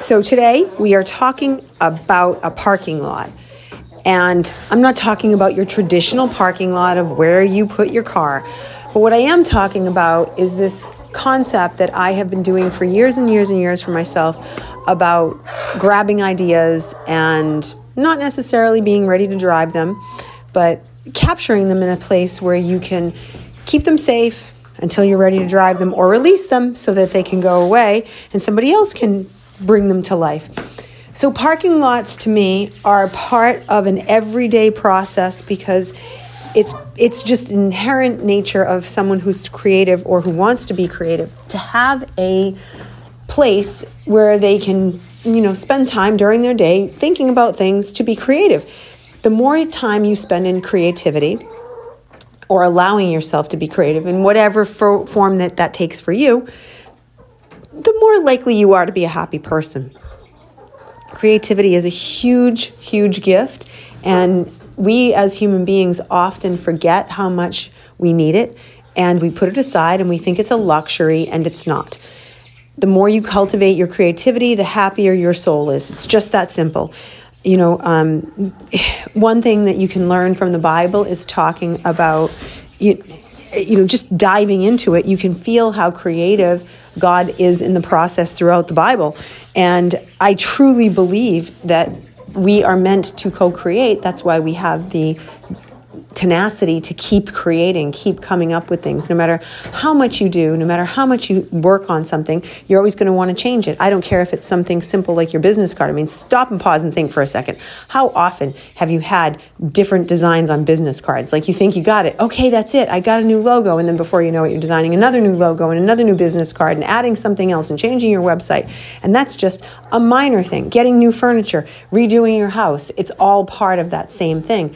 So, today we are talking about a parking lot. And I'm not talking about your traditional parking lot of where you put your car. But what I am talking about is this concept that I have been doing for years and years and years for myself about grabbing ideas and not necessarily being ready to drive them, but capturing them in a place where you can keep them safe until you're ready to drive them or release them so that they can go away and somebody else can bring them to life. So, parking lots to me are part of an everyday process because it's it's just inherent nature of someone who's creative or who wants to be creative to have a place where they can you know spend time during their day thinking about things to be creative the more time you spend in creativity or allowing yourself to be creative in whatever for, form that that takes for you, the more likely you are to be a happy person. Creativity is a huge, huge gift, and we as human beings often forget how much we need it, and we put it aside and we think it's a luxury, and it's not. The more you cultivate your creativity, the happier your soul is. It's just that simple you know, um, one thing that you can learn from the Bible is talking about, you, you know, just diving into it. You can feel how creative God is in the process throughout the Bible. And I truly believe that we are meant to co create. That's why we have the tenacity to keep creating, keep coming up with things. No matter how much you do, no matter how much you work on something, you're always going to want to change it. I don't care if it's something simple like your business card. I mean, stop and pause and think for a second. How often have you had different designs on business cards? Like you think you got it. Okay, that's it. I got a new logo. And then before you know it, you're designing another new logo and another new business card and adding something else and changing your website. And that's just a minor thing. Getting new furniture, redoing your house. It's all part of that same thing.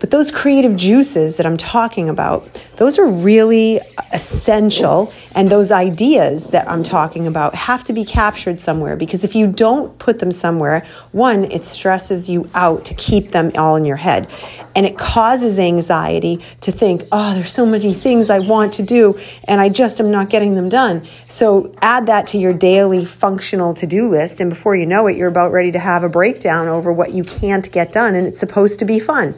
But those creative juices that I'm talking about, those are really essential. And those ideas that I'm talking about have to be captured somewhere because if you don't put them somewhere, one, it stresses you out to keep them all in your head. And it causes anxiety to think, oh, there's so many things I want to do and I just am not getting them done. So add that to your daily functional to do list. And before you know it, you're about ready to have a breakdown over what you can't get done. And it's supposed to be fun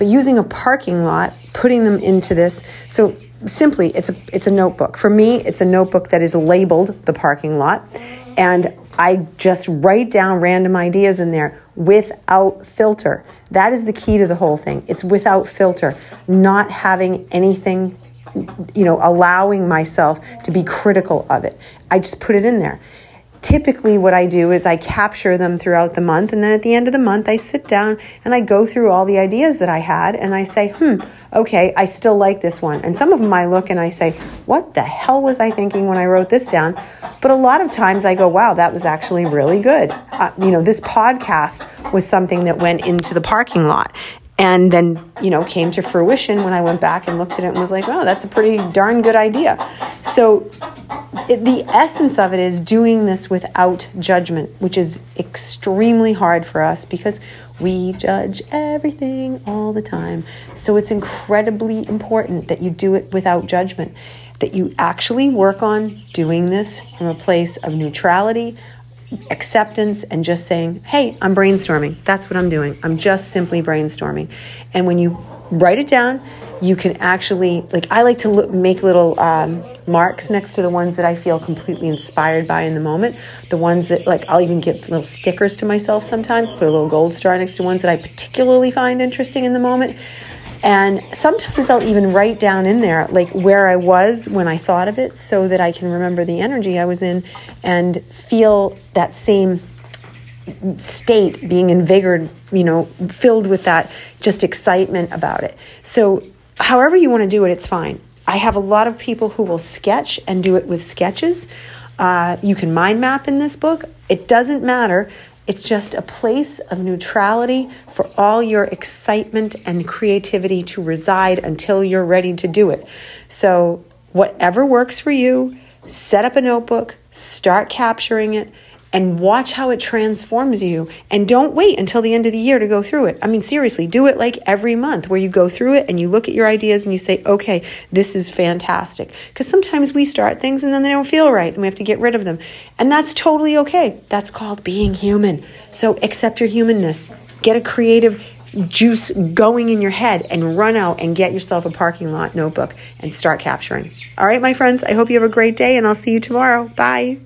but using a parking lot, putting them into this. So simply, it's a it's a notebook. For me, it's a notebook that is labeled the parking lot, and I just write down random ideas in there without filter. That is the key to the whole thing. It's without filter, not having anything you know, allowing myself to be critical of it. I just put it in there typically what I do is I capture them throughout the month and then at the end of the month I sit down and I go through all the ideas that I had and I say, "Hmm, okay, I still like this one." And some of them I look and I say, "What the hell was I thinking when I wrote this down?" But a lot of times I go, "Wow, that was actually really good." Uh, you know, this podcast was something that went into the parking lot and then you know came to fruition when i went back and looked at it and was like oh that's a pretty darn good idea so it, the essence of it is doing this without judgment which is extremely hard for us because we judge everything all the time so it's incredibly important that you do it without judgment that you actually work on doing this from a place of neutrality acceptance and just saying, hey, I'm brainstorming. That's what I'm doing. I'm just simply brainstorming. And when you write it down, you can actually, like, I like to look, make little um, marks next to the ones that I feel completely inspired by in the moment. The ones that, like, I'll even give little stickers to myself sometimes, put a little gold star next to ones that I particularly find interesting in the moment. And sometimes I'll even write down in there like where I was when I thought of it so that I can remember the energy I was in and feel that same state being invigorated, you know, filled with that just excitement about it. So, however you want to do it, it's fine. I have a lot of people who will sketch and do it with sketches. Uh, you can mind map in this book. It doesn't matter It's just a place of neutrality for all your excitement and creativity to reside until you're ready to do it. So, whatever works for you, set up a notebook, start capturing it and watch how it transforms you. And don't wait until the end of the year to go through it. I mean, seriously, do it like every month where you go through it and you look at your ideas and you say, okay, this is fantastic. Because sometimes we start things and then they don't feel right and we have to get rid of them. And that's totally okay. That's called being human. So accept your humanness. Get a creative juice going in your head and run out and get yourself a parking lot notebook and start capturing. All right, my friends, I hope you have a great day and I'll see you tomorrow. Bye.